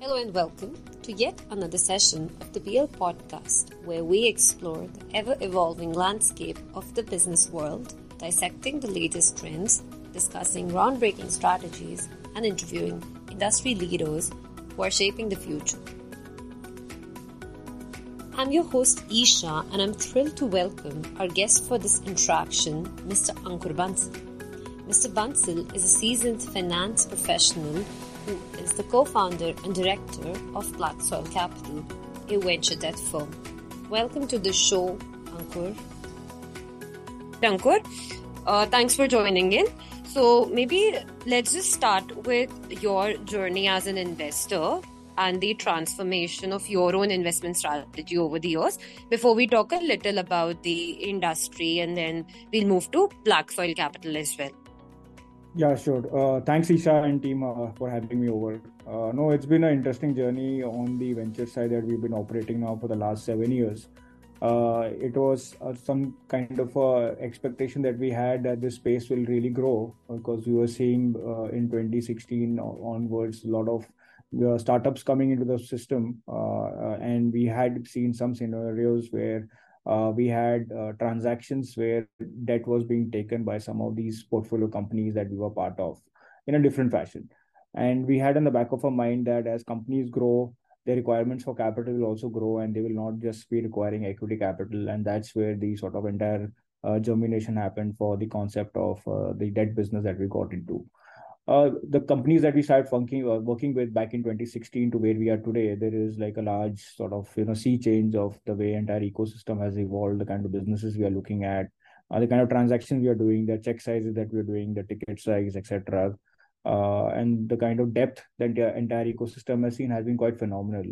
Hello and welcome to yet another session of the BL podcast, where we explore the ever evolving landscape of the business world, dissecting the latest trends, discussing groundbreaking strategies, and interviewing industry leaders who are shaping the future. I'm your host Isha, and I'm thrilled to welcome our guest for this interaction, Mr. Ankur Bansal. Mr. Bansal is a seasoned finance professional who is the co-founder and director of Black Soil Capital, a venture debt firm. Welcome to the show, Ankur. Ankur, uh, thanks for joining in. So maybe let's just start with your journey as an investor and the transformation of your own investment strategy over the years before we talk a little about the industry and then we'll move to Black Soil Capital as well. Yeah, sure. Uh, thanks, Isha and team, uh, for having me over. Uh, no, it's been an interesting journey on the venture side that we've been operating now for the last seven years. Uh, it was uh, some kind of uh, expectation that we had that this space will really grow because we were seeing in 2016 onwards a lot of startups coming into the system, and we had seen some scenarios where uh, we had uh, transactions where debt was being taken by some of these portfolio companies that we were part of in a different fashion. And we had in the back of our mind that as companies grow, their requirements for capital will also grow and they will not just be requiring equity capital. And that's where the sort of entire uh, germination happened for the concept of uh, the debt business that we got into the companies that we started funking, uh, working with back in 2016 to where we are today, there is like a large sort of you know sea change of the way entire ecosystem has evolved, the kind of businesses we are looking at, uh, the kind of transactions we are doing, the check sizes that we are doing, the ticket size, etc. Uh, and the kind of depth that the entire ecosystem has seen has been quite phenomenal.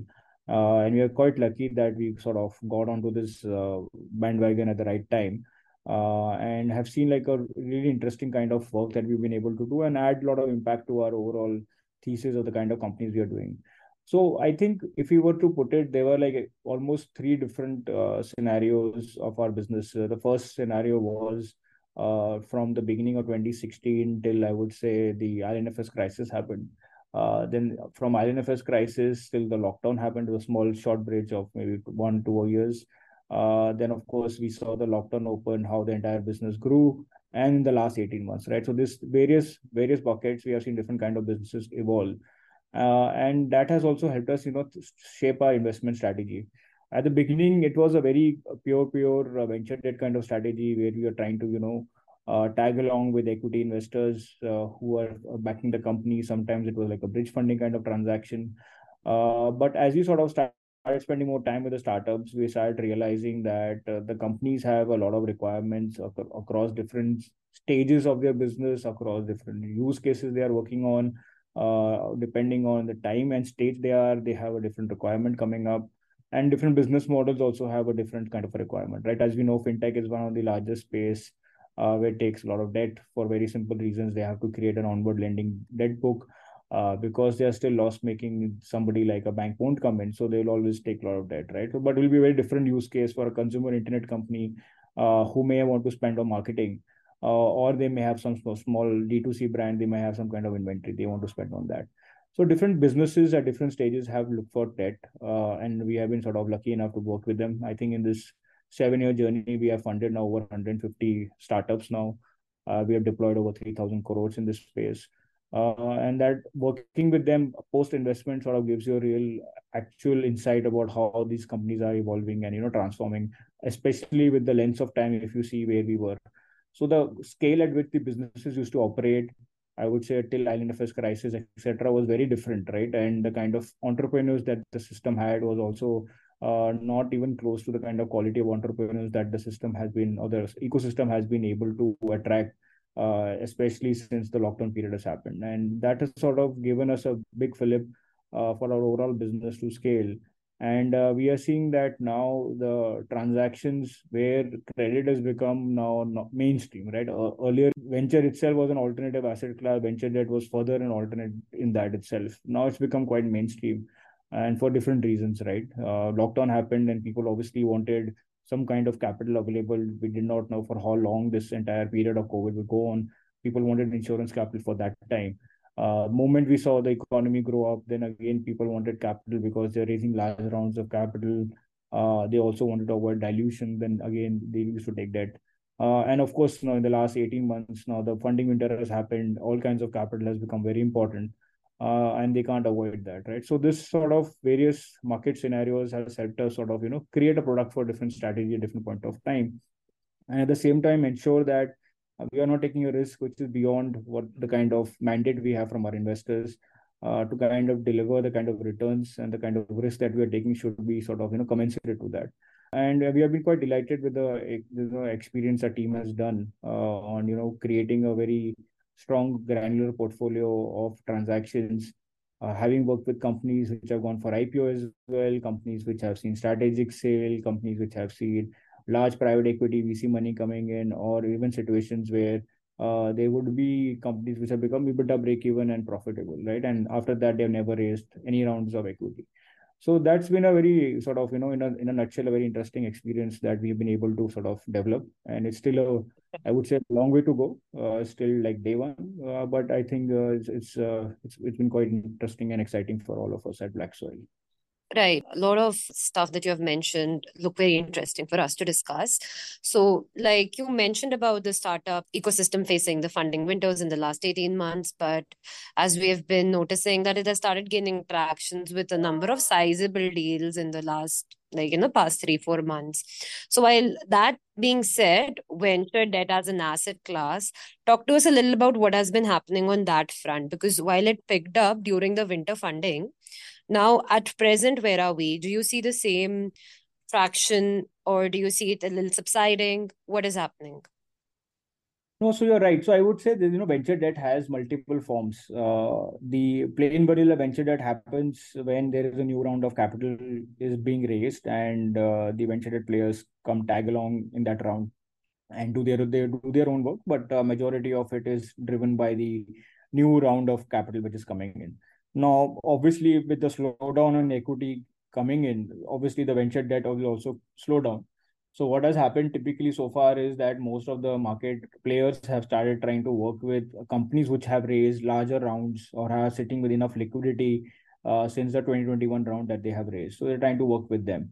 Uh, and we are quite lucky that we sort of got onto this uh, bandwagon at the right time uh, and have seen like a really interesting kind of work that we've been able to do and add a lot of impact to our overall thesis of the kind of companies we are doing. So I think if we were to put it, there were like almost three different uh, scenarios of our business. Uh, the first scenario was uh, from the beginning of 2016 till I would say the IL&FS crisis happened. Uh, then from IL&FS crisis till the lockdown happened, a small short bridge of maybe one, two years. Uh, then, of course, we saw the lockdown open, how the entire business grew, and in the last 18 months, right? So this various various buckets, we have seen different kind of businesses evolve, uh, and that has also helped us, you know, shape our investment strategy. At the beginning, it was a very pure, pure uh, venture debt kind of strategy where we were trying to, you know, uh, tag along with equity investors uh, who are backing the company. Sometimes it was like a bridge funding kind of transaction. Uh, but as you sort of start started spending more time with the startups, we started realizing that uh, the companies have a lot of requirements ac- across different stages of their business, across different use cases they are working on. Uh, depending on the time and stage they are, they have a different requirement coming up. And different business models also have a different kind of a requirement, right? As we know, fintech is one of the largest space uh, where it takes a lot of debt for very simple reasons. They have to create an onward lending debt book uh, because they are still loss making somebody like a bank won't come in so they'll always take a lot of debt right? But it will be a very different use case for a consumer internet company uh, who may want to spend on marketing uh, or they may have some small d2c brand they may have some kind of inventory they want to spend on that. So different businesses at different stages have looked for debt uh, and we have been sort of lucky enough to work with them. I think in this seven year journey we have funded now over 150 startups now. Uh, we have deployed over 3000 crores in this space uh, and that working with them post investment sort of gives you a real actual insight about how these companies are evolving and you know transforming especially with the lens of time if you see where we were. So the scale at which the businesses used to operate i would say till IL&FS crisis etc was very different right? And the kind of entrepreneurs that the system had was also uh, not even close to the kind of quality of entrepreneurs that the system has been or the ecosystem has been able to attract uh, especially since the lockdown period has happened. And that has sort of given us a big fillip uh, for our overall business to scale. And uh, we are seeing that now the transactions where credit has become now mainstream, right? Uh, earlier, venture itself was an alternative asset class. Venture debt was further an alternate in that itself. Now it's become quite mainstream and for different reasons, right? Uh, lockdown happened and people obviously wanted some kind of capital available. We did not know for how long this entire period of COVID would go on. People wanted insurance capital for that time. uh, moment we saw the economy grow up, then again people wanted capital because they're raising large rounds of capital. Uh, they also wanted to avoid dilution. Then again, they used to take debt. Uh, and of course, you in the last 18 months, now the funding winter has happened. All kinds of capital has become very important, uh, and they can't avoid that, right? So this sort of various market scenarios has helped us sort of you know create a product for different strategy at different point of time, and at the same time ensure that uh, we are not taking a risk which is beyond what the kind of mandate we have from our investors uh, to kind of deliver the kind of returns and the kind of risk that we are taking should be sort of you know commensurate to that and we have been quite delighted with the you know, experience our team has done uh, on you know creating a very strong granular portfolio of transactions uh, having worked with companies which have gone for IPO as well, companies which have seen strategic sale, companies which have seen large private equity VC money coming in, or even situations where uh, there would be companies which have become EBITDA break even and profitable, right? And after that, they've never raised any rounds of equity. So that's been a very sort of, you know, in a, in a nutshell, a very interesting experience that we've been able to sort of develop. And it's still a, I would say, a long way to go. Uh, still like day one, uh, but I think uh, it's it's, uh, it's it's been quite interesting and exciting for all of us at Black Soil. Right. A lot of stuff that you have mentioned look very interesting for us to discuss. So, like you mentioned about the startup ecosystem facing the funding windows in the last 18 months, but as we have been noticing that it has started gaining tractions with a number of sizable deals in the last like in the past three four months so while that being said venture debt as an asset class talk to us a little about what has been happening on that front because while it picked up during the winter funding now, at present, where are we? Do you see the same traction or do you see it a little subsiding? What is happening? No, so you're right. So I would say that you know venture debt has multiple forms. Uh, the plain vanilla venture debt happens when there is a new round of capital is being raised, and uh, the venture debt players come tag along in that round and do their they do their own work. But uh, majority of it is driven by the new round of capital which is coming in. Now, obviously, with the slowdown in equity coming in, obviously the venture debt will also slow down. So what has happened typically so far is that most of the market players have started trying to work with companies which have raised larger rounds or are sitting with enough liquidity uh, since the 2021 round that they have raised. So they're trying to work with them.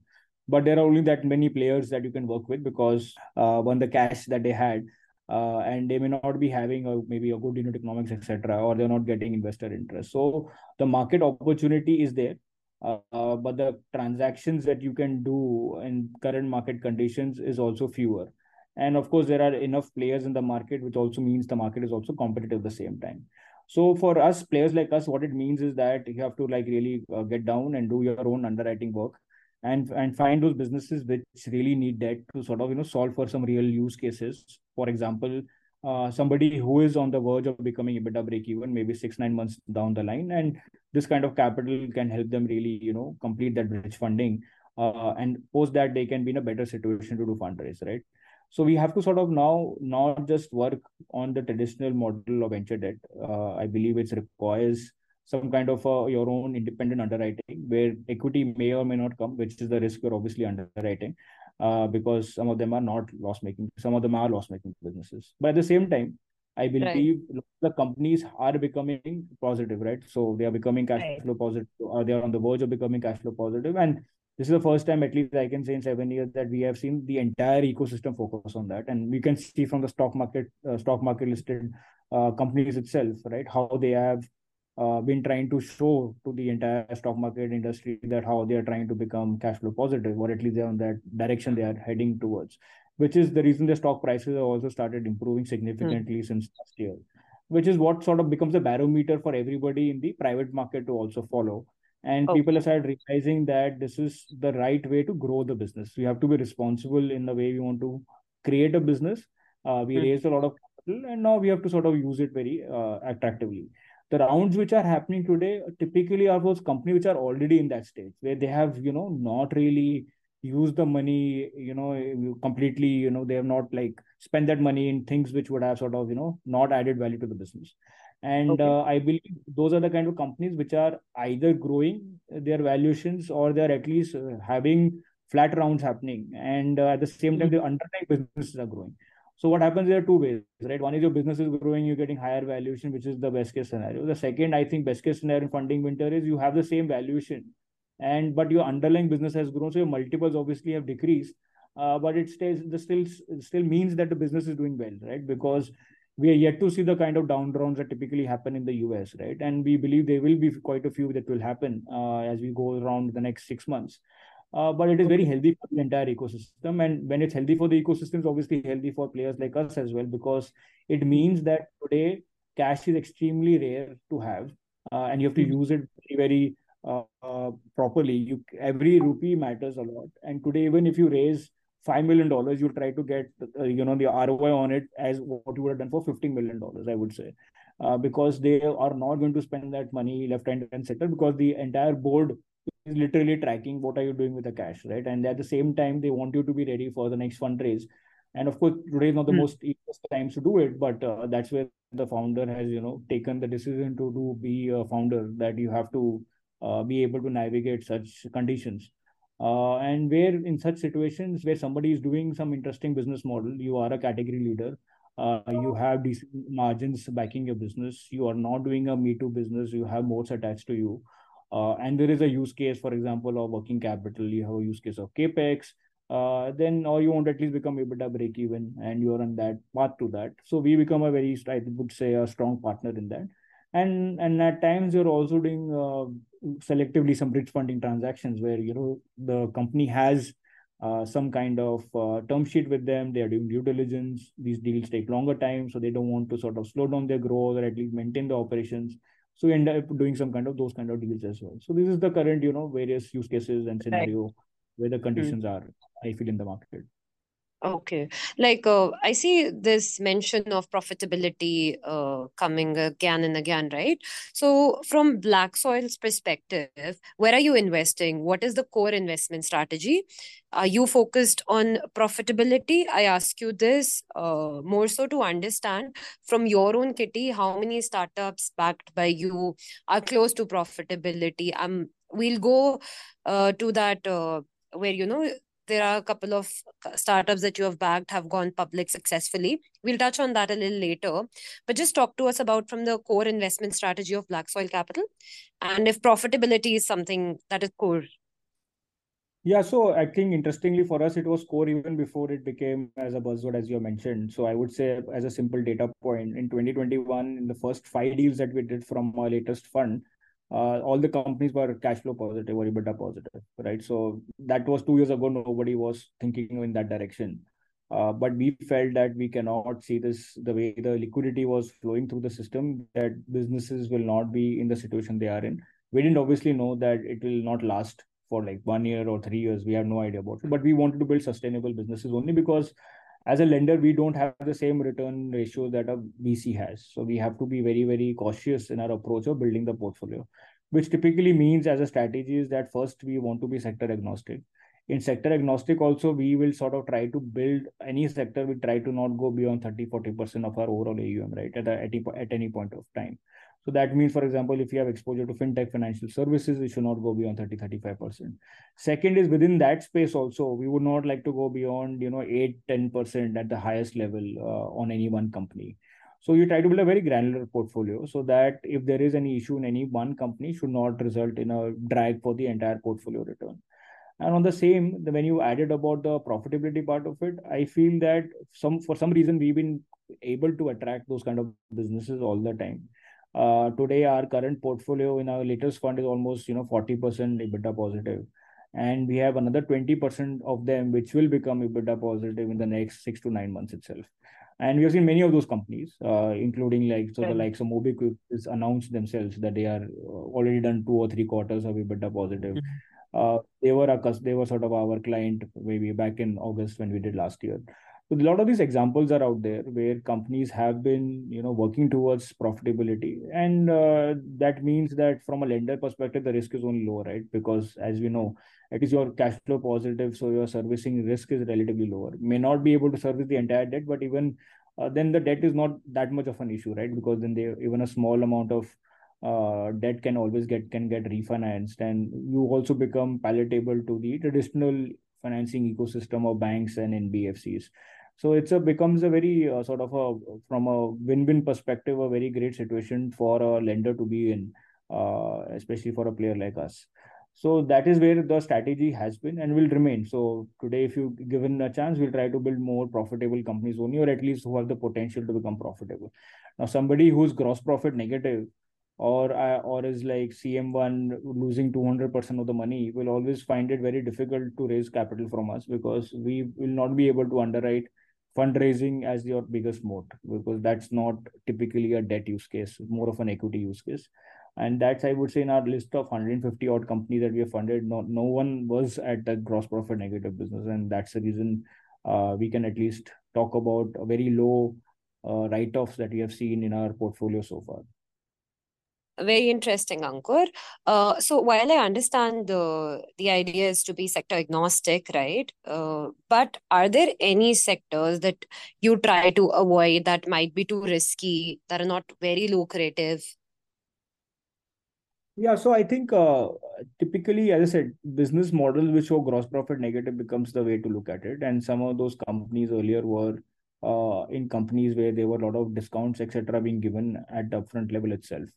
But there are only that many players that you can work with because uh, when the cash that they had uh, and they may not be having a, maybe a good unit economics, etc., or they're not getting investor interest. So the market opportunity is there, uh, but the transactions that you can do in current market conditions is also fewer. And of course, there are enough players in the market, which also means the market is also competitive at the same time. So for us, players like us, what it means is that you have to like really uh, get down and do your own underwriting work and and find those businesses which really need debt to sort of you know solve for some real use cases for example uh, somebody who is on the verge of becoming EBITDA break even maybe six nine months down the line and this kind of capital can help them really you know complete that bridge funding uh, and post that they can be in a better situation to do fundraise right? So we have to sort of now not just work on the traditional model of venture debt. Uh, i believe it requires some kind of uh, your own independent underwriting where equity may or may not come, which is the risk you're obviously underwriting uh, because some of them are not loss making, some of them are loss making businesses. But at the same time, I believe right. the companies are becoming positive, right? So they are becoming cash right. flow positive, or they are on the verge of becoming cash flow positive. And this is the first time, at least I can say in seven years, that we have seen the entire ecosystem focus on that. And we can see from the stock market, uh, stock market listed uh, companies itself, right, how they have uh, been trying to show to the entire stock market industry that how they are trying to become cash flow positive, or at least they're on that direction they are heading towards, which is the reason the stock prices have also started improving significantly mm. since last year, which is what sort of becomes a barometer for everybody in the private market to also follow. And okay. people have started realizing that this is the right way to grow the business. We have to be responsible in the way we want to create a business. Uh, we mm. raised a lot of capital, and now we have to sort of use it very uh, attractively the rounds which are happening today typically are those companies which are already in that stage where they have you know not really used the money you know completely you know they have not like spent that money in things which would have sort of you know not added value to the business and okay. uh, i believe those are the kind of companies which are either growing their valuations or they're at least uh, having flat rounds happening and uh, at the same time mm-hmm. the underlying businesses are growing So what happens there are two ways, right? One is your business is growing, you're getting higher valuation, which is the best case scenario. The second, I think, best case scenario in funding winter is you have the same valuation, and but your underlying business has grown, so your multiples obviously have decreased. Uh, but it stays the still still means that the business is doing well, right? Because we are yet to see the kind of down rounds that typically happen in the US, right? And we believe there will be quite a few that will happen uh, as we go around the next six months. Uh, but it is very healthy for the entire ecosystem. And when it's healthy for the ecosystem, it's obviously healthy for players like us as well, because it means that today cash is extremely rare to have, uh, and you have to mm-hmm. use it very, very uh, uh, properly. You every rupee matters a lot. And today, even if you raise five million dollars, you try to get uh, you know the ROI on it as what you would have done for fifteen million dollars. I would say. Uh, because they are not going to spend that money left hand and center because the entire board literally tracking what are you doing with the cash, right? And at the same time, they want you to be ready for the next fundraise. And of course, today is not the mm. most easiest times to do it, but uh, that's where the founder has, you know, taken the decision to do be a founder that you have to uh, be able to navigate such conditions. Uh, and where in such situations where somebody is doing some interesting business model, you are a category leader. Uh, you have decent margins backing your business. You are not doing a Me Too business. You have moats attached to you. Uh, and there is a use case, for example, of working capital. You have a use case of capex. Uh, then or you want at least become EBITDA break even, and you're on that path to that. So we become a very, I would say, a strong partner in that. And and at times you're also doing uh, selectively some bridge funding transactions where you know the company has uh, some kind of uh, term sheet with them. They are doing due diligence. These deals take longer time, so they don't want to sort of slow down their growth or at least maintain the operations. So we end up doing some kind of those kind of deals as well. So this is the current, you know, various use cases and scenario right. where the conditions mm-hmm. are, I feel, in the market. Okay. Like uh, I see this mention of profitability uh, coming again and again, right? So, from Black Soil's perspective, where are you investing? What is the core investment strategy? Are you focused on profitability? I ask you this uh, more so to understand from your own kitty how many startups backed by you are close to profitability. Um, we'll go uh, to that uh, where you know there are a couple of uh, startups that you have backed have gone public successfully. We'll touch on that a little later. But just talk to us about from the core investment strategy of Black Soil Capital and if profitability is something that is core. Yeah, so I think interestingly for us, it was core even before it became as a buzzword, as you mentioned. So I would say, as a simple data point, in 2021, in the first five deals that we did from our latest fund, uh, all the companies were cash flow positive or EBITDA positive, right? So that was two years ago. Nobody was thinking in that direction. Uh, but we felt that we cannot see this the way the liquidity was flowing through the system, that businesses will not be in the situation they are in. We didn't obviously know that it will not last for like one year or three years. We have no idea about it. But we wanted to build sustainable businesses only because as a lender, we don't have the same return ratio that a VC has. So we have to be very, very cautious in our approach of building the portfolio, which typically means as a strategy is that first we want to be sector agnostic. In sector agnostic, also, we will sort of try to build any sector, we try to not go beyond 30, 40% of our overall AUM, right, at, at, at any point of time. So that means, for example, if you have exposure to fintech financial services, it should not go beyond 30, 35%. Second is within that space also, we would not like to go beyond, you know, 8, 10% at the highest level uh, on any one company. So you try to build a very granular portfolio so that if there is any issue in any one company, should not result in a drag for the entire portfolio return. And on the same, when you added about the profitability part of it, I feel that some for some reason we've been able to attract those kind of businesses all the time today, our current portfolio in our latest fund is almost you know 40% EBITDA positive, and we have another 20% of them which will become EBITDA positive in the next six to nine months itself. And we have seen many of those companies, uh, including like so the likes of MobiKwik, is announced themselves that they are uh, already done two or three quarters of EBITDA positive. Mm-hmm. Uh, they were a they were sort of our client maybe back in August when we did last year. So a lot of these examples are out there where companies have been, you know, working towards profitability, and uh, that means that from a lender perspective, the risk is only low, right? Because as we know, it is your cash flow positive, so your servicing risk is relatively lower. May not be able to service the entire debt, but even uh, then the debt is not that much of an issue, right? Because then they even a small amount of uh, debt can always get can get refinanced, and you also become palatable to the traditional financing ecosystem of banks and NBFCs So it's a becomes a very uh, sort of a from a win-win perspective, a very great situation for a lender to be in, uh, especially for a player like us. So that is where the strategy has been and will remain. So today, if you given a chance, we'll try to build more profitable companies only, or at least who have the potential to become profitable. Now, somebody who's gross profit negative or uh, or is like CM1 losing 200% of the money will always find it very difficult to raise capital from us because we will not be able to underwrite fundraising as your biggest moat because that's not typically a debt use case, more of an equity use case. And that's, I would say, in our list of 150 odd companies that we have funded, no, no one was at the gross profit negative business. And that's the reason uh, we can at least talk about a very low uh, write offs that we have seen in our portfolio so far. Very interesting, Ankur. Uh, so while I understand the the idea is to be sector agnostic, right? Uh, but are there any sectors that you try to avoid that might be too risky, that are not very lucrative? Yeah, so I think uh, typically, as I said, business models which show gross profit negative becomes the way to look at it. And some of those companies earlier were uh, in companies where there were a lot of discounts, etc., being given at the upfront level itself.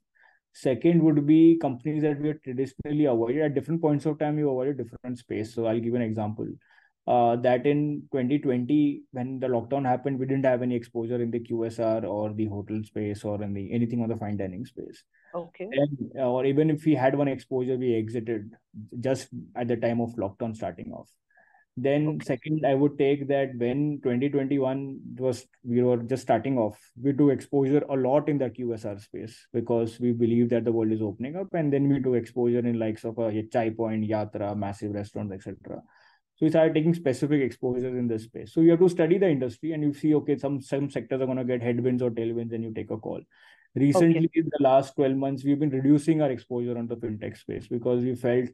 Second would be companies that we have traditionally avoided at different points of time. You avoided different space. So I'll give an example. Uh, that in 2020, when the lockdown happened, we didn't have any exposure in the QSR or the hotel space or in the anything on the fine dining space. Okay. And, uh, or even if we had one exposure, we exited just at the time of lockdown starting off. Then okay. second, I would take that when 2021 was we were just starting off, we do exposure a lot in the QSR space because we believe that the world is opening up, and then we do exposure in likes of a Chai Point, Yatra, massive restaurants, etc. So we started taking specific exposures in this space. So you have to study the industry and you see, okay, some some sectors are going to get headwinds or tailwinds, and you take a call. Recently, okay. in the last 12 months, we've been reducing our exposure on the fintech space because we felt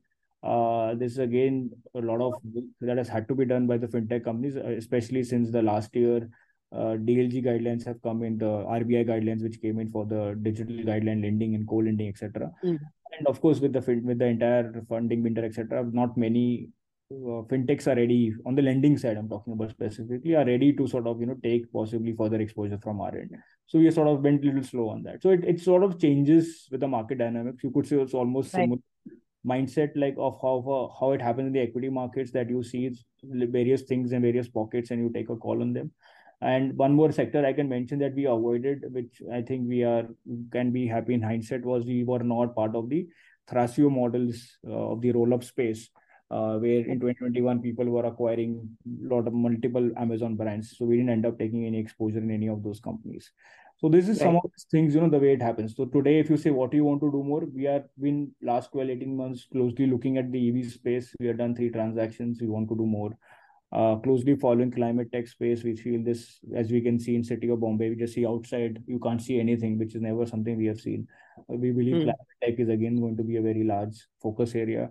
uh, this is again a lot of that has had to be done by the fintech companies, uh, especially since the last year uh, DLG guidelines have come in, the RBI guidelines which came in for the digital guideline lending and co-lending, etc. Mm. And of course, with the with the entire funding winter, etc., not many uh, fintechs are ready on the lending side. I'm talking about specifically are ready to sort of you know take possibly further exposure from our end. So we sort of went a little slow on that. So it, it sort of changes with the market dynamics. You could say it's almost right. similar mindset like of how how it happens in the equity markets that you see various things in various pockets and you take a call on them. And one more sector i can mention that we avoided which i think we are can be happy in hindsight was we were not part of the thrasio models uh, of the roll up space uh, where in 2021 people were acquiring a lot of multiple amazon brands. So we didn't end up taking any exposure in any of those companies so this is right. some of these things, you know, the way it happens. So today, if you say what do you want to do more, we are been last 12, 18 months closely looking at the EV space. We have done three transactions. We want to do more. Uh, closely following climate tech space. We feel this, as we can see in city of Bombay, we just see outside, you can't see anything, which is never something we have seen. Uh, we believe mm. climate tech is again going to be a very large focus area.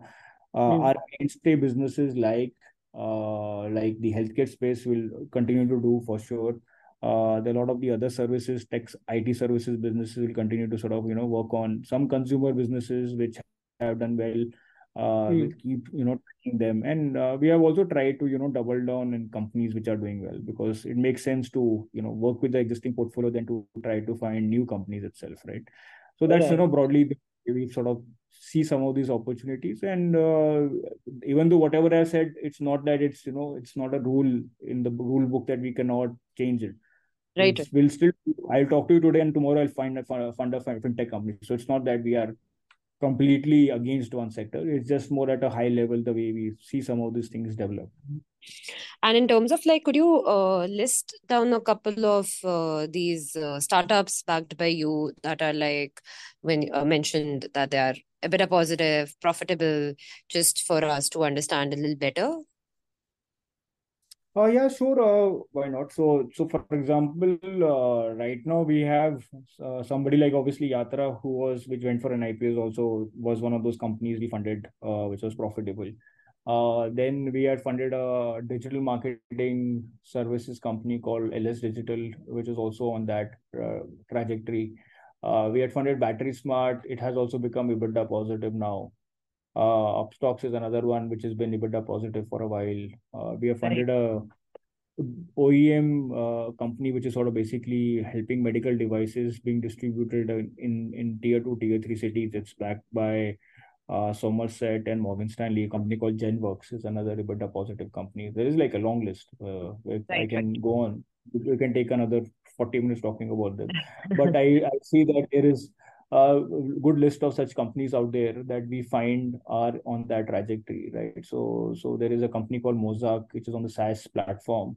Uh, mm. Our mainstay businesses like uh, like the healthcare space will continue to do for sure uh, a lot of the other services, tech, IT services businesses will continue to sort of you know work on some consumer businesses which have done well. Uh, mm. We'll keep you know tracking them, and uh, we have also tried to you know double down in companies which are doing well because it makes sense to you know work with the existing portfolio than to try to find new companies itself, right? So that's you know broadly we sort of see some of these opportunities and uh, even though whatever i said it's not that it's you know it's not a rule in the rule book that we cannot change it Right. We'll still, I'll talk to you today and tomorrow I'll find a fund a fintech company. So it's not that we are completely against one sector. It's just more at a high level, the way we see some of these things develop. And in terms of like, could you uh, list down a couple of uh, these uh, startups backed by you that are like, when you uh, mentioned that they are a bit positive, profitable, just for us to understand a little better? Uh, yeah, sure. Uh, why not? So, so for example, uh, right now we have uh, somebody like obviously Yatra, who was which went for an IPO, also was one of those companies we funded, uh, which was profitable. Uh, then we had funded a digital marketing services company called LS Digital, which is also on that uh, trajectory. Uh, we had funded Battery Smart. It has also become EBITDA positive now. Uh, Upstox is another one which has been EBITDA positive for a while. Uh, we have funded a OEM uh, company, which is sort of basically helping medical devices being distributed in, in tier two, tier three cities. It's backed by uh, Somerset and Morgan Stanley. A company called GenWorks is another EBITDA positive company. There is like a long list. Uh, right, I can go on. We can take another 40 minutes talking about them. but I, I see that there is a good list of such companies out there that we find are on that trajectory, right? So, so there is a company called Mozark, which is on the SaaS platform.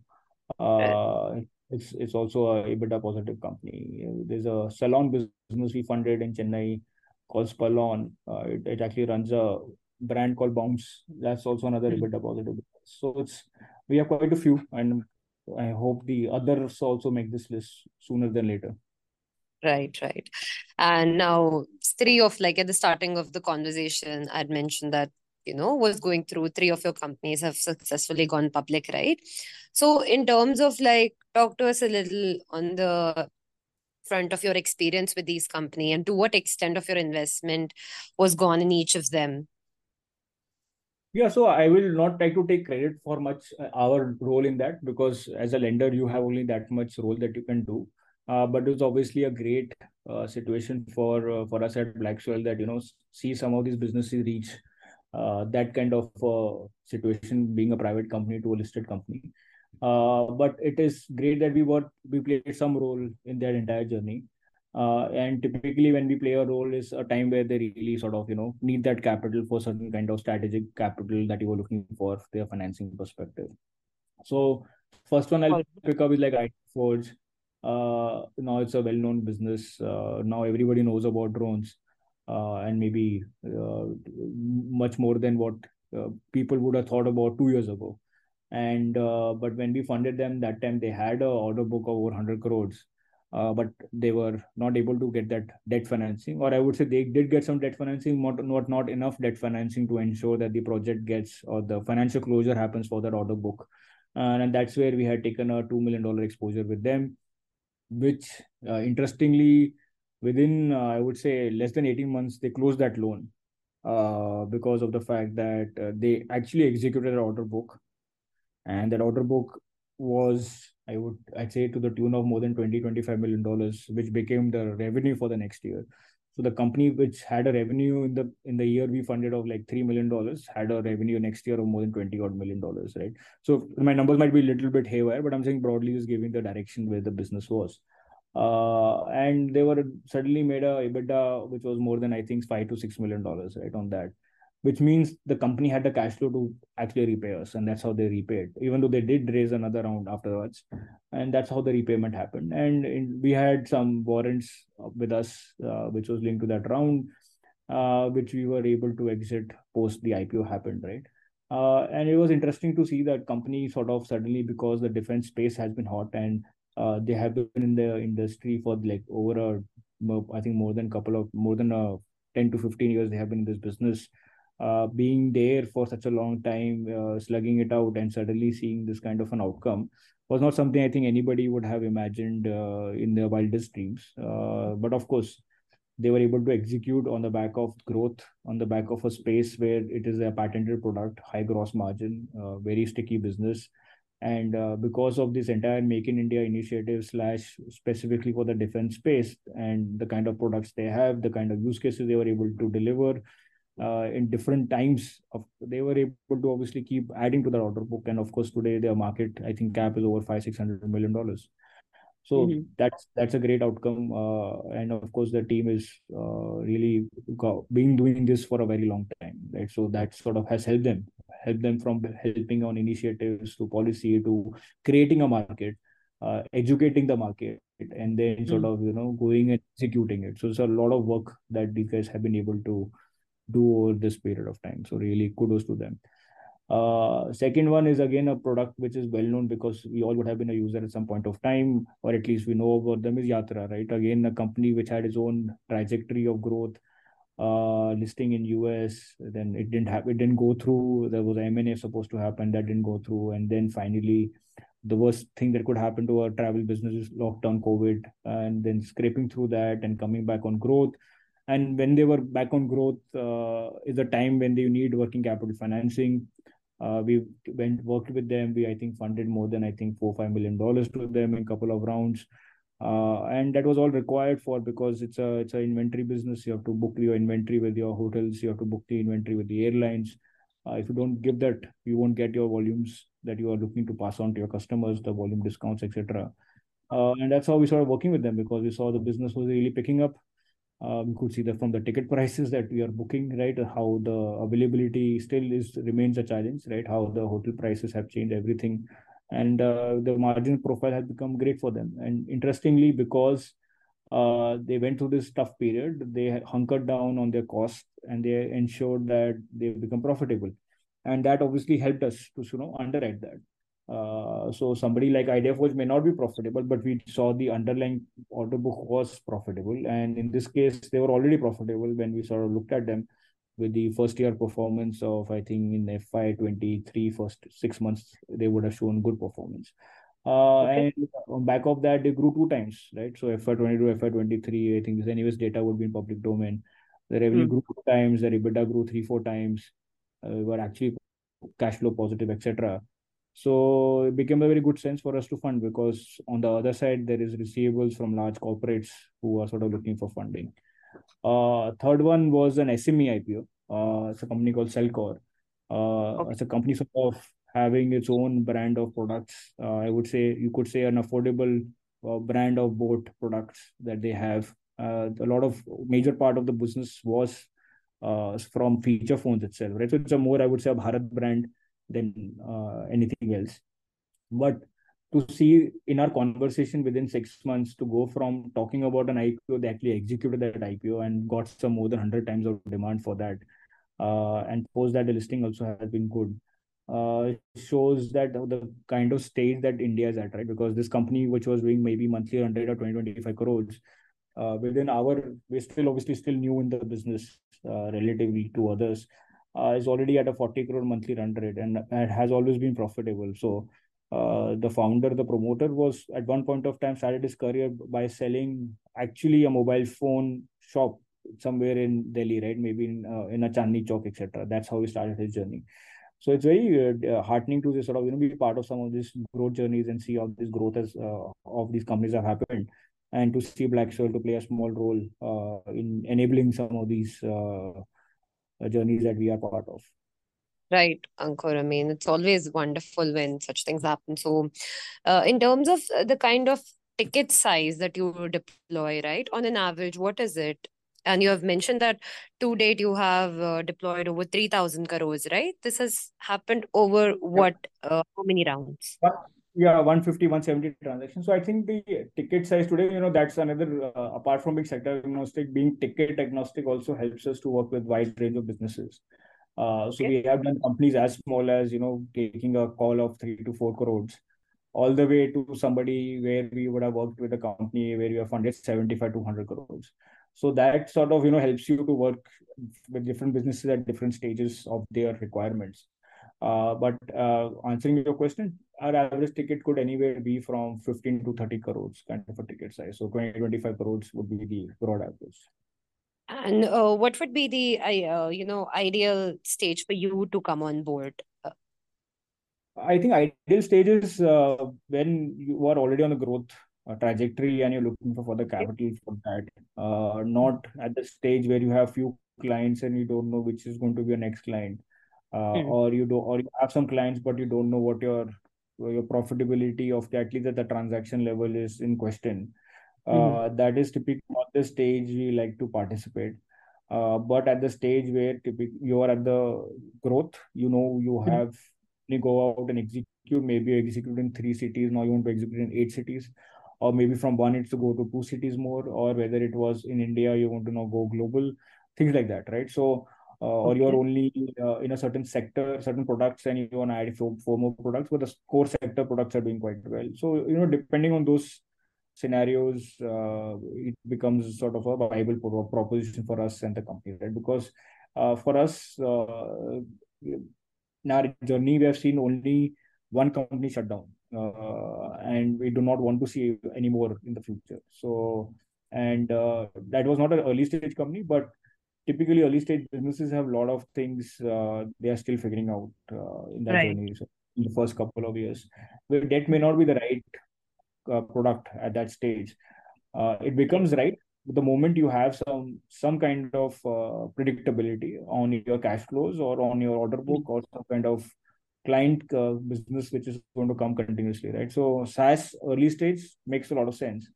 Uh, it's it's also a EBITDA positive company. There's a salon business we funded in Chennai called Spalon. Uh, it, it actually runs a brand called Bounce. That's also another mm-hmm. EBITDA positive. So it's we have quite a few, and I hope the others also make this list sooner than later. Right, right. And now three of like at the starting of the conversation, I'd mentioned that you know was going through three of your companies have successfully gone public, right? So in terms of like talk to us a little on the front of your experience with these company and to what extent of your investment was gone in each of them yeah, so I will not try to take credit for much uh, our role in that because as a lender, you have only that much role that you can do. Uh, but it's obviously a great uh, situation for uh, for us at Black Soil that you know see some of these businesses reach uh, that kind of uh, situation, being a private company to a listed company. but it is great that we were we played some role in that entire journey. Uh, and typically, when we play a role, is a time where they really sort of you know need that capital for certain kind of strategic capital that you were looking for their financing perspective. So first one I'll pick up is like IT Forge. Uh, now it's a well-known business. Uh, now everybody knows about drones, uh, and maybe much more than what people would have thought about two years ago. And but when we funded them that time, they had an order book of over 100 crores. Uh, but they were not able to get that debt financing. Or i would say they did get some debt financing not, not not enough debt financing to ensure that the project gets or the financial closure happens for that order book. Uh, and that's where we had taken a 2 million dollar exposure with them which uh, interestingly within uh, i would say less than 18 months they closed that loan uh, because of the fact that uh, they actually executed an order book. And that order book was I would I'd say to the tune of more than 20 25 million dollars which became the revenue for the next year so the company which had a revenue in the in the year we funded of like 3 million dollars had a revenue next year of more than 20 odd million dollars right? So my numbers might be a little bit haywire but i'm saying broadly is giving the direction where the business was. Uh, and they were suddenly made a EBITDA which was more than I think five to six million dollars right on that which means the company had the cash flow to actually repay us and that's how they repaid even though they did raise another round afterwards and that's how the repayment happened. And in, we had some warrants with us uh, which was linked to that round uh, which we were able to exit post the ipo happened right? Uh, and it was interesting to see that company sort of suddenly because the defense space has been hot and uh, they have been in the industry for like over a I think more than couple of more than a 10 to 15 years they have been in this business uh, being there for such a long time, uh, slugging it out, and suddenly seeing this kind of an outcome was not something I think anybody would have imagined uh, in their wildest dreams. Uh, but of course, they were able to execute on the back of growth, on the back of a space where it is a patented product, high gross margin, uh, very sticky business. And uh, because of this entire Make in India initiative, slash specifically for the defense space, and the kind of products they have, the kind of use cases they were able to deliver, uh, in different times of they were able to obviously keep adding to the order book. And of course today their market i think cap is over five six hundred million dollars. So mm-hmm. that's that's a great outcome. Uh, and of course the team is uh, really got, been doing this for a very long time right? So that sort of has helped them helped them from helping on initiatives to policy to creating a market uh, educating the market and then mm-hmm. sort of you know going and executing it. So it's a lot of work that these guys have been able to do over this period of time. So really kudos to them. Uh, second one is again a product which is well known because we all would have been a user at some point of time, or at least we know about them is Yatra, right? Again, a company which had its own trajectory of growth, uh, listing in US. Then it didn't have, it didn't go through. There was M and A supposed to happen that didn't go through, and then finally, the worst thing that could happen to a travel business is lockdown, COVID, and then scraping through that and coming back on growth and when they were back on growth uh, is the time when they need working capital financing Uh, we went worked with them. We I think funded more than I think four five million dollars to them in a couple of rounds, uh, and that was all required for because it's a it's an inventory business. You have to book your inventory with your hotels. You have to book the inventory with the airlines. Uh, if you don't give that, you won't get your volumes that you are looking to pass on to your customers, the volume discounts, etc. Uh, and that's how we started working with them because we saw the business was really picking up we could see that from the ticket prices that we are booking, right? How the availability still is remains a challenge, right? How the hotel prices have changed everything, and uh, the margin profile has become great for them. And interestingly, because uh, they went through this tough period, they hunkered down on their costs and they ensured that they become profitable, and that obviously helped us to you know underwrite that. Uh, so somebody like Ideaforge may not be profitable, but we saw the underlying order book was profitable. And in this case, they were already profitable when we sort of looked at them with the first year performance of, I think in FY23, first six months, they would have shown good performance. Uh, okay. And on back of that, they grew two times, right? So FY22, FY23, I think this anyways data would be in public domain. The revenue mm. grew two times, the EBITDA grew three, four times. Uh, we were actually cash flow positive, etc. So it became a very good sense for us to fund because on the other side, there is receivables from large corporates who are sort of looking for funding. Uh, third one was an SME IPO. Uh, it's a company called Cellecor. Uh, okay. It's a company sort of having its own brand of products. Uh, I would say you could say an affordable uh, brand of boat products that they have. Uh, a lot of major part of the business was uh, from feature phones itself, right? So it's a more, I would say, a Bharat brand than uh, anything else. But to see in our conversation within six months to go from talking about an IPO, they actually executed that IPO and got some more than 100 times of demand for that. Uh, and post that the listing also has been good. Uh, shows that the kind of stage that India is at, right? Because this company, which was doing maybe monthly 100 or 20, 25 crores, uh, within our, we're still obviously still new in the business uh, relatively to others uh, is already at a 40 crore monthly run rate and it has always been profitable. So uh, the founder, the promoter was at one point of time started his career by selling actually a mobile phone shop somewhere in Delhi, right? Maybe in, uh, in a Chandni Chowk, etc. That's how he started his journey. So it's very uh, heartening to sort of you know be part of some of these growth journeys and see how this growth as uh, of these companies have happened, and to see Black Soil to play a small role uh, in enabling some of these uh, journeys that we are part of. Right, Ankur. I mean, it's always wonderful when such things happen. So, uh, in terms of uh, the kind of ticket size that you deploy, right, on an average, what is it? And you have mentioned that to date you have uh, deployed over 3,000 crores, right? This has happened over what, uh, how many rounds? Yeah 150 170 transactions so i think the ticket size today you know that's another uh, apart from being sector agnostic being ticket agnostic also helps us to work with wide range of businesses. Uh, so okay. we have done companies as small as you know taking a call of 3 to 4 crores all the way to somebody where we would have worked with a company where we have funded 75 to 100 crores. So that sort of you know helps you to work with different businesses at different stages of their requirements. Uh, but uh, answering your question, our average ticket could anywhere be from 15 to 30 crores kind of a ticket size. So 20, 25 crores would be the broad average. And uh, what would be the uh, you know ideal stage for you to come on board? I think ideal stage is uh, when you are already on the growth uh, trajectory and you're looking for further capital for that. Uh, not at the stage where you have few clients and you don't know which is going to be your next client uh, mm. or you do or you have some clients but you don't know what your your profitability of the, at least at the transaction level is in question uh, mm. that is typically on the stage we like to participate uh, but at the stage where typically you are at the growth you know you hmm. have you go out and execute maybe you execute in three cities now you want to execute in eight cities or maybe from one it's to go to two cities more or whether it was in india you want to now go global things like that right so uh, or you're only uh, in a certain sector, certain products, and you want to add four, four more products, but the core sector products are doing quite well. So, you know, depending on those scenarios, uh, it becomes sort of a viable proposition for us and the company, right? Because uh, for us, uh, in our journey, we have seen only one company shut down, uh, and we do not want to see any more in the future. So, and uh, that was not an early stage company, but typically early stage businesses have a lot of things uh, they are still figuring out uh, in that right. journey. So in the first couple of years, where debt may not be the right uh, product at that stage. Uh, it becomes right the moment you have some some kind of uh, predictability on your cash flows or on your order book or some kind of client uh, business which is going to come continuously, right? So SaaS early stage makes a lot of sense.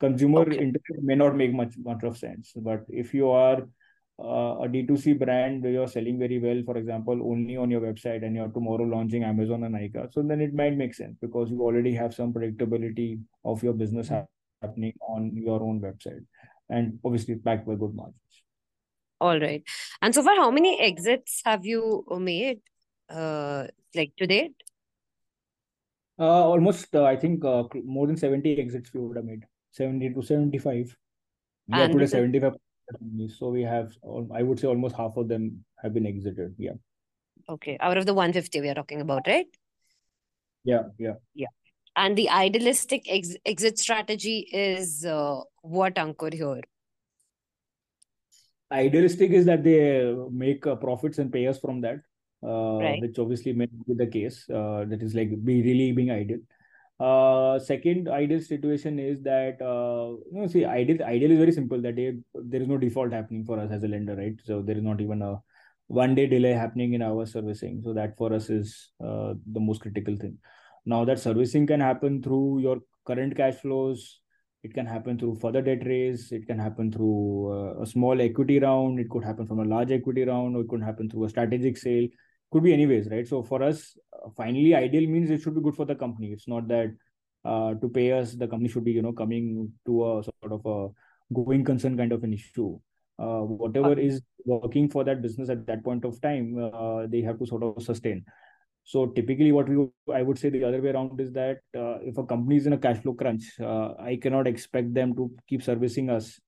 Consumer okay. internet may not make much much of sense, but if you are uh, a D2C brand where you're selling very well, for example, only on your website and you're tomorrow launching Amazon and Nykaa, so then it might make sense because you already have some predictability of your business mm-hmm. happening on your own website and obviously backed by good margins. All right. And so far, how many exits have you made, uh, like to date? Uh, almost, uh, I think, uh, more than 70 exits we would have made. 70 to 75. We and are today 75 so we have, I would say, almost half of them have been exited. Yeah. Okay. Out of the 150 we are talking about, right? Yeah. Yeah. Yeah. And the idealistic ex- exit strategy is uh, what, Ankur, here? Idealistic is that they make uh, profits and pay us from that, uh, right. which obviously may be the case. Uh, that is like be really being ideal. Uh, second ideal situation is that uh, you know see ideal ideal is very simple that there is no default happening for us as a lender right? So there is not even a one day delay happening in our servicing. So that for us is uh, the most critical thing. Now that servicing can happen through your current cash flows it can happen through further debt raise it can happen through uh, a small equity round it could happen from a large equity round or it could happen through a strategic sale could be anyways right so for us uh, finally ideal means it should be good for the company it's not that uh, to pay us the company should be you know coming to a sort of a going concern kind of an issue uh, whatever okay. is working for that business at that point of time uh, they have to sort of sustain so typically, what we I would say the other way around is that uh, if a company is in a cash flow crunch, uh, I cannot expect them to keep servicing us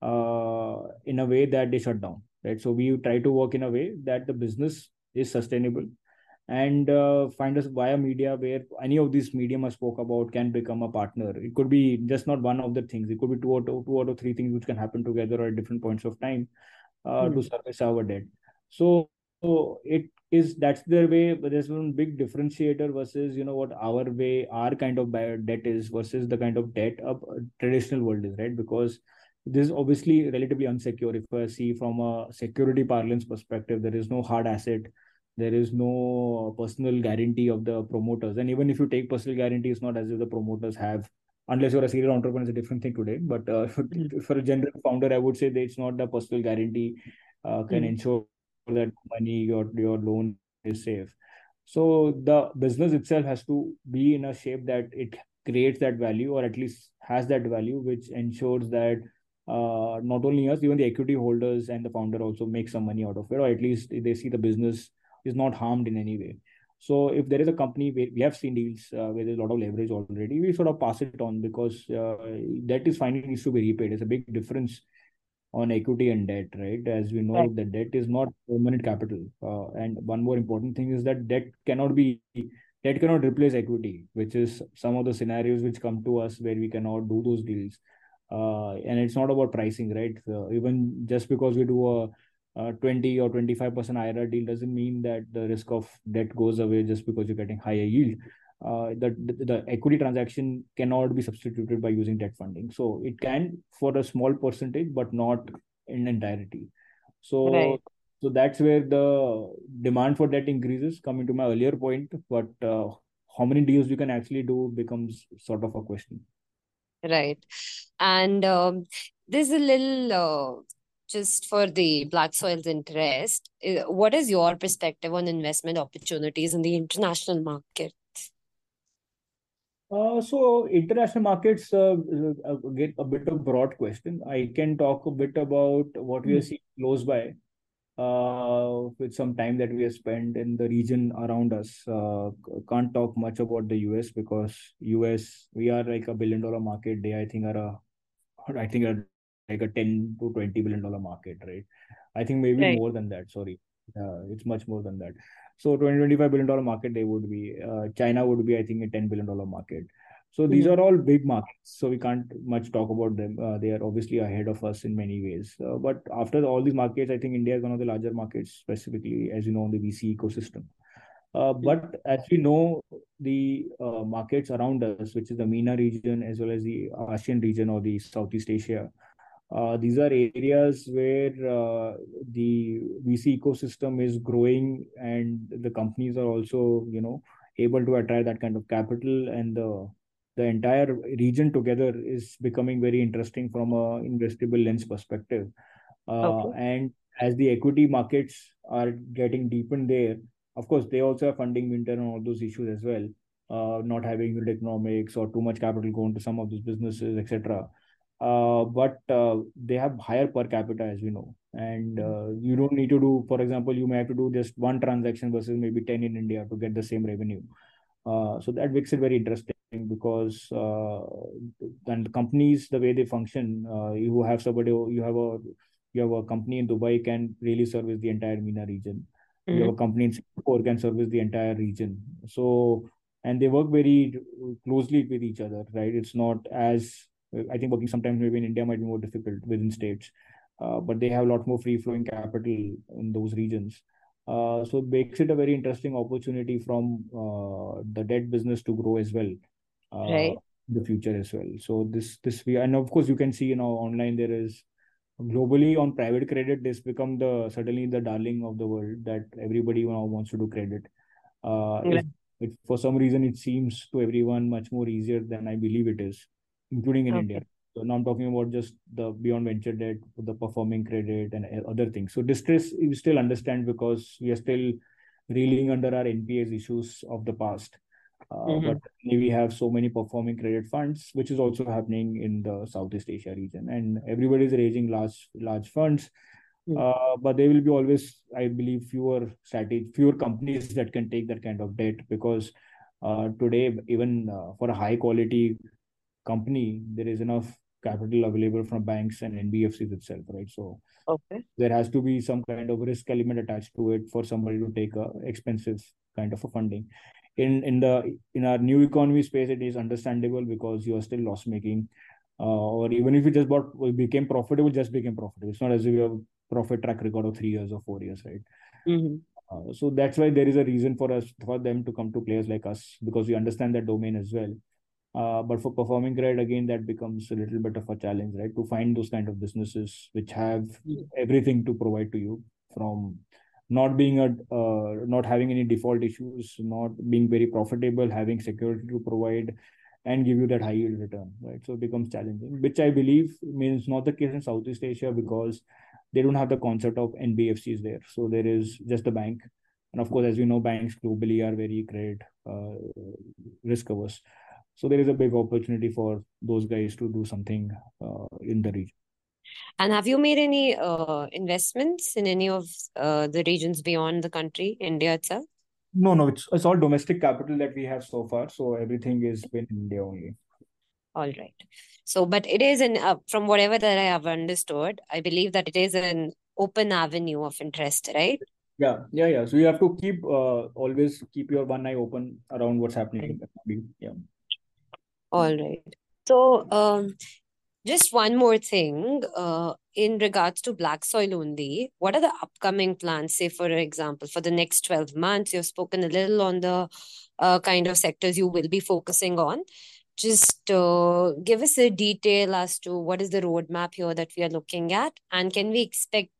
uh, in a way that they shut down. Right. So we try to work in a way that the business is sustainable and uh, find us via media where any of these medium I spoke about can become a partner. It could be just not one of the things. It could be two or two, two or three things which can happen together at different points of time uh, mm. to service our debt. So, so it is that's their way but there's one big differentiator versus you know what our way our kind of debt is versus the kind of debt a traditional world is right because this is obviously relatively unsecure. If i see from a security parlance perspective there is no hard asset. There is no personal guarantee of the promoters. And even if you take personal guarantee it's not as if the promoters have unless you're a serial entrepreneur it's a different thing today. But uh, for a general founder i would say that it's not the personal guarantee uh, can mm. ensure that money your your loan is safe. So the business itself has to be in a shape that it creates that value or at least has that value which ensures that uh, not only us even the equity holders and the founder also make some money out of it or at least they see the business is not harmed in any way so if there is a company where we have seen deals uh, where there's a lot of leverage already we sort of pass it on because uh, that is finally needs to be repaid it's a big difference on equity and debt, right? As we know, right. the debt is not permanent capital. Uh, and one more important thing is that debt cannot be debt cannot replace equity, which is some of the scenarios which come to us where we cannot do those deals. Uh, and it's not about pricing, right? So even just because we do a, a 20 or 25% IRR deal doesn't mean that the risk of debt goes away just because you're getting higher yield uh, the, the equity transaction cannot be substituted by using debt funding. So it can for a small percentage, but not in entirety. So right. so that's where the demand for debt increases. Coming to my earlier point, but uh, how many deals you can actually do becomes sort of a question. Right, and um, there's a little. Uh just for the black soil's interest uh, what is your perspective on investment opportunities in the international market uh, so international markets uh, uh, get a bit of broad question. I can talk a bit about what we are hmm. seeing close by uh, with some time that we have spent in the region around us. Uh, can't talk much about the US because US we are like a billion dollar market. They I think are a I think are like a ten to twenty billion dollar market, right? I think maybe right. more than that. Sorry, uh, it's much more than that. So 20 25 billion dollar market they would be. Uh, China would be I think a 10 billion dollar market. So these are all big markets. So we can't much talk about them. Uh, they are obviously ahead of us in many ways. Uh, but after all these markets, I think India is one of the larger markets, specifically as you know, in the VC ecosystem. Uh, but as we know, the uh, markets around us, which is the MENA region as well as the ASEAN region or the Southeast Asia, uh, these are areas where uh, the VC ecosystem is growing and the companies are also, you know, able to attract that kind of capital and the the entire region together is becoming very interesting from a investable lens perspective. Uh, okay. And as the equity markets are getting deepened there, of course, they also have funding winter and all those issues as well. Uh, not having unit economics or too much capital going to some of these businesses, etc. Uh, but uh, they have higher per capita, as we know, and uh, you don't need to do, for example, you may have to do just one transaction versus maybe ten in India to get the same revenue. Uh, so that makes it very interesting because uh, and companies the way they function, uh, you have somebody, you have a you have a company in Dubai can really service the entire MENA region mm-hmm. you have a company in Singapore can service the entire region. So and they work very closely with each other, right? It's not as I think working sometimes maybe in India might be more difficult within states, uh, but they have a lot more free flowing capital in those regions. Uh, so it makes it a very interesting opportunity from uh, the debt business to grow as well. Uh, right. In the future as well. So this this we and of course you can see you know online there is globally on private credit this become the suddenly the darling of the world that everybody now wants to do credit uh yeah. it, it, for some reason it seems to everyone much more easier than i believe it is including in okay. india so now i'm talking about just the beyond venture debt the performing credit and other things so distress you still understand because we are still reeling under our npas issues of the past uh, mm-hmm. But we have so many performing credit funds, which is also happening in the Southeast Asia region, and everybody is raising large large funds. Mm-hmm. Uh, but there will be always, I believe, fewer strategy, fewer companies that can take that kind of debt because uh, today, even uh, for a high quality company, there is enough capital available from banks and NBFCs itself, right? So okay. there has to be some kind of risk element attached to it for somebody to take a expensive kind of a funding in in the in our new economy space it is understandable because you are still loss making uh, or even if you just bought became profitable just became profitable it's not as if you have profit track record of three years or four years right mm-hmm. uh, so that's why there is a reason for us for them to come to players like us because we understand that domain as well uh, but for performing credit, again that becomes a little bit of a challenge right? To find those kind of businesses which have everything to provide to you from not being a uh, not having any default issues not being very profitable having security to provide and give you that high yield return right? So it becomes challenging which i believe means not the case in southeast asia because they don't have the concept of nbfcs there. So there is just the bank. And of course as we know banks globally are very credit uh, risk averse so there is a big opportunity for those guys to do something uh, in the region and have you made any uh, investments in any of uh, the regions beyond the country, India itself? No, no, it's, it's all domestic capital that we have so far. So everything is been in India only. All right. So, but it is an, uh, from whatever that I have understood, I believe that it is an open avenue of interest, right? Yeah, yeah, yeah. So you have to keep, uh, always keep your one eye open around what's happening. Yeah. All right. So, um, just one more thing, uh, in regards to Black Soil only, what are the upcoming plans? Say, for example, for the next 12 months, you've spoken a little on the uh, kind of sectors you will be focusing on. Just uh, give us a detail as to what is the roadmap here that we are looking at, and can we expect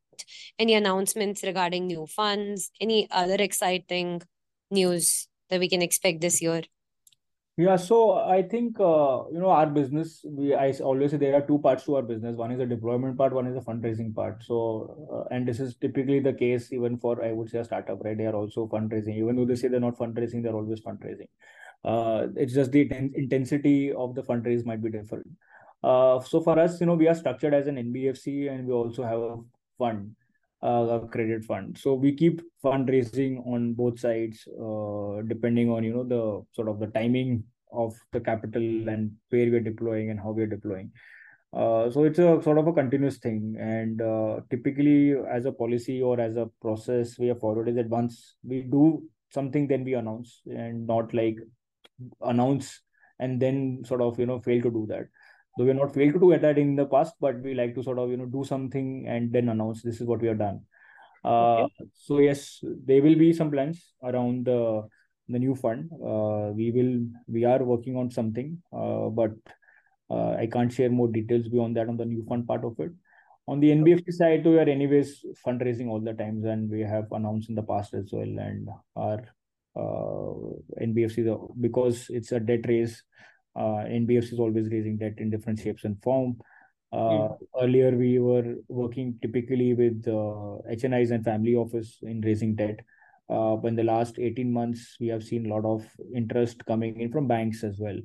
any announcements regarding new funds, any other exciting news that we can expect this year? Yeah, so I think uh, you know our business. We I always say there are two parts to our business. One is the deployment part, one is the fundraising part. So, uh, and this is typically the case even for I would say a startup, right? They are also fundraising, even though they say they're not fundraising, they're always fundraising. Uh, it's just the intensity of the fundraise might be different. Uh, so for us, you know, we are structured as an NBFC, and we also have a fund uh, credit fund. So we keep fundraising on both sides, uh, depending on you know the sort of the timing of the capital and where we're deploying and how we're deploying. Uh, so it's a sort of a continuous thing, and uh, typically as a policy or as a process, we have followed is that once we do something, then we announce, and not like announce and then sort of you know fail to do that though we're not failed to do that in the past but we like to sort of you know do something and then announce this is what we have done. Uh, okay. so yes there will be some plans around the the new fund. Uh, we will we are working on something uh, but uh, i can't share more details beyond that on the new fund part of it. On the nbfc side we are anyways fundraising all the times and we have announced in the past as well and our uh, nbfc because it's a debt raise uh, NBFC is always raising debt in different shapes and form. Uh, mm. Earlier, we were working typically with uh, HNIs and family office in raising debt. Uh, but in the last 18 months, we have seen a lot of interest coming in from banks as well,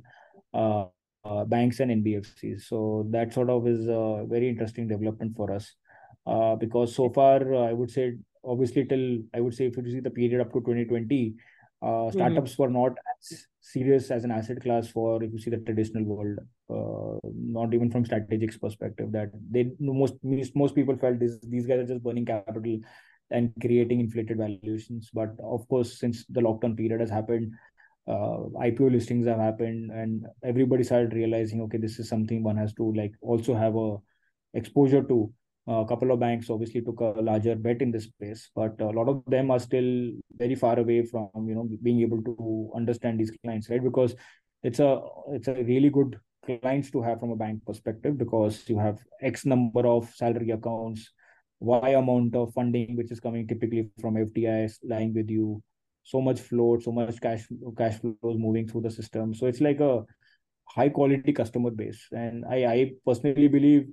uh, uh, banks and NBFCs. So that sort of is a very interesting development for us. Uh, because so far, I would say, obviously, till I would say if you see the period up to 2020, uh, mm-hmm. startups mm-hmm. were not as serious as an asset class for if you see the traditional world uh, not even from strategics perspective that they most most people felt this these guys are just burning capital and creating inflated valuations but of course since the lockdown period has happened uh, ipo listings have happened and everybody started realizing okay this is something one has to like also have a exposure to a couple of banks obviously took a larger bet in this space, but a lot of them are still very far away from you know being able to understand these clients, right? Because it's a it's a really good clients to have from a bank perspective because you have X number of salary accounts, Y amount of funding which is coming typically from FDIs lying with you, so much float, so much cash cash flows moving through the system. So it's like a high quality customer base, and I I personally believe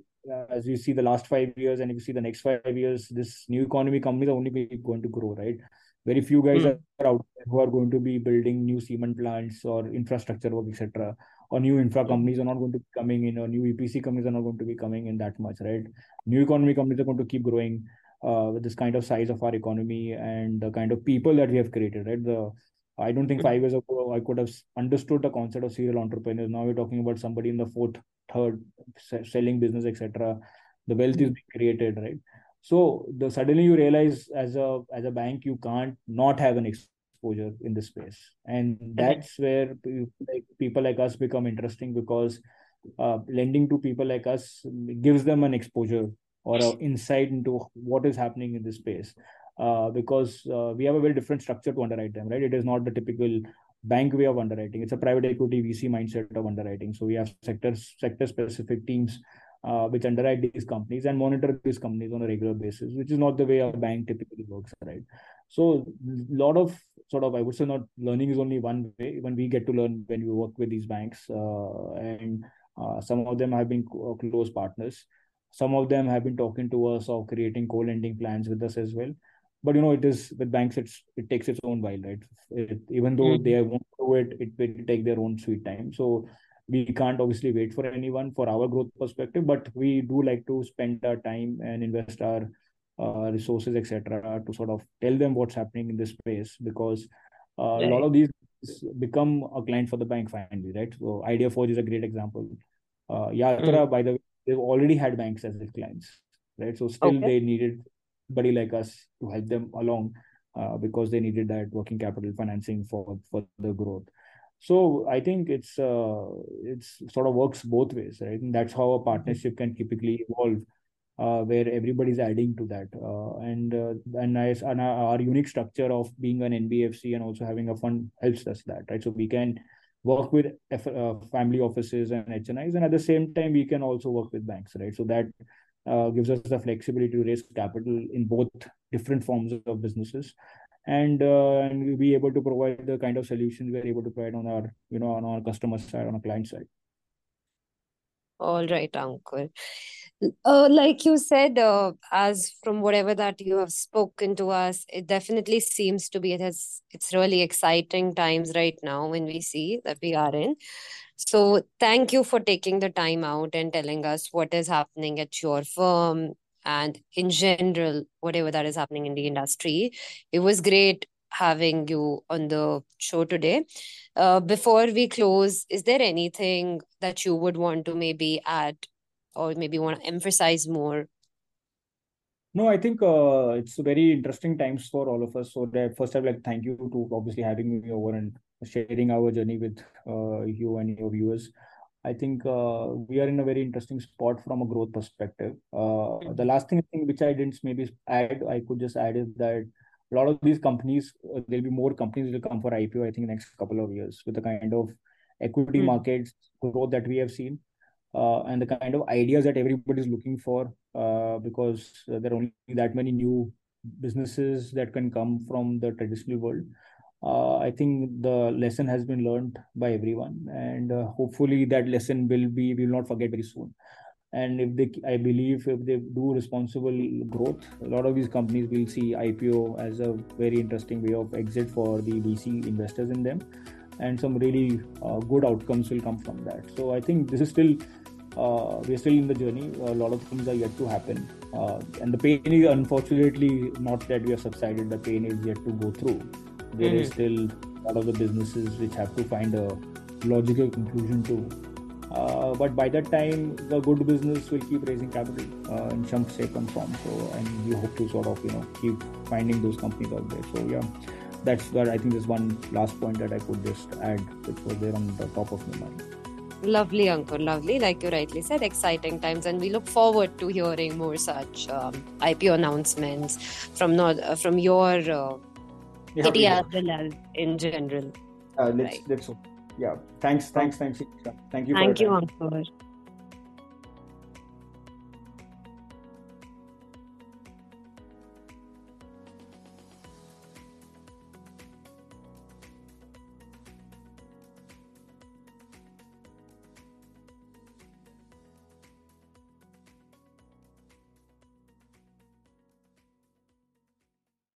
as you see the last five years and if you see the next five years, this new economy companies are only going to grow, right? Very few guys mm. are out there who are going to be building new cement plants or infrastructure work, etc. Or new infra hmm. companies are not going to be coming in, or new EPC companies are not going to be coming in that much, right? New economy companies are going to keep growing uh, with this kind of size of our economy and the kind of people that we have created, right? The I don't think hmm. five years ago I could have understood the concept of serial entrepreneurs. Now we're talking about somebody in the fourth, third, selling business, etc. The wealth is being created, right? So the suddenly you realize as a as a bank you can't not have an exposure in this space, and that's where like people like us become interesting because uh, lending to people like us gives them an exposure or an insight into what is happening in this space uh, because uh, we have a very different structure to underwrite them, right? It is not the typical bank way of underwriting. It's a private equity VC mindset of underwriting. So we have sector sector specific teams uh, which underwrite these companies and monitor these companies on a regular basis, which is not the way a bank typically works, right? So a lot of sort of I would say not learning is only one way. When we get to learn when we work with these banks, uh, and uh, some of them have been close partners. Some of them have been talking to us of creating co-lending plans with us as well but you know it is with banks it's it takes its own while right it, even though mm-hmm. they won't do it it will take their own sweet time so we can't obviously wait for anyone for our growth perspective but we do like to spend our time and invest our uh, resources etc to sort of tell them what's happening in this space because uh, right. a lot of these become a client for the bank finally right so ideaForge is a great example uh, yatra mm. by the way they've already had banks as their clients right so still okay. they needed somebody like us to help them along uh, because they needed that working capital financing for for the growth. So i think it's uh, it's sort of works both ways right? And that's how a partnership can typically evolve uh, where everybody's adding to that. Uh, and uh, and, I, and our unique structure of being an nbfc and also having a fund helps us that right? So we can work with F, uh, family offices and hnis and at the same time we can also work with banks right? So that uh, gives us the flexibility to raise capital in both different forms of businesses. And uh, and we'll be able to provide the kind of solutions we're able to provide on our you know on our customer side on our client side. All right Ankur uh, like you said uh, as from whatever that you have spoken to us it definitely seems to be it has it's really exciting times right now when we see that we are in so thank you for taking the time out and telling us what is happening at your firm and in general, whatever that is happening in the industry. It was great having you on the show today. Uh, before we close, is there anything that you would want to maybe add or maybe want to emphasize more? No, I think uh, it's very interesting times for all of us. So that first, I'd like to thank you to obviously having me over and sharing our journey with uh, you and your viewers. I think uh, we are in a very interesting spot from a growth perspective. Uh, the mm-hmm. last thing I think which I didn't maybe add, I could just add is that a lot of these companies, uh, there'll be more companies will come for IPO. I think next couple of years with the kind of equity mm. markets growth that we have seen uh, and the kind of ideas that everybody is looking for uh, because there are only that many new businesses that can come from the traditional world. Uh, i think the lesson has been learned by everyone and uh, hopefully that lesson will be will not forget very soon. And if they i believe if they do responsible growth a lot of these companies will see ipo as a very interesting way of exit for the vc investors in them and some really uh, good outcomes will come from that. So i think this is still uh, we're still in the journey. A lot of things are yet to happen, uh, and the pain is unfortunately not that we have subsided. The pain is yet to go through. There mm-hmm. is still a lot of the businesses which have to find a logical conclusion to. Uh, but by that time, the good business will keep raising capital uh, in some shape and form. So, and we hope to sort of you know keep finding those companies out there. So yeah, that's where I think there's one last point that I could just add, which was there on the top of my mind. Lovely, Ankur. Lovely. Like you rightly said, exciting times, and we look forward to hearing more such um, IPO announcements from not uh, from your uh, yeah, as well as in general. Uh, let's right. let's yeah. Thanks, thanks, thanks. Thank you. Thank you, Ankur.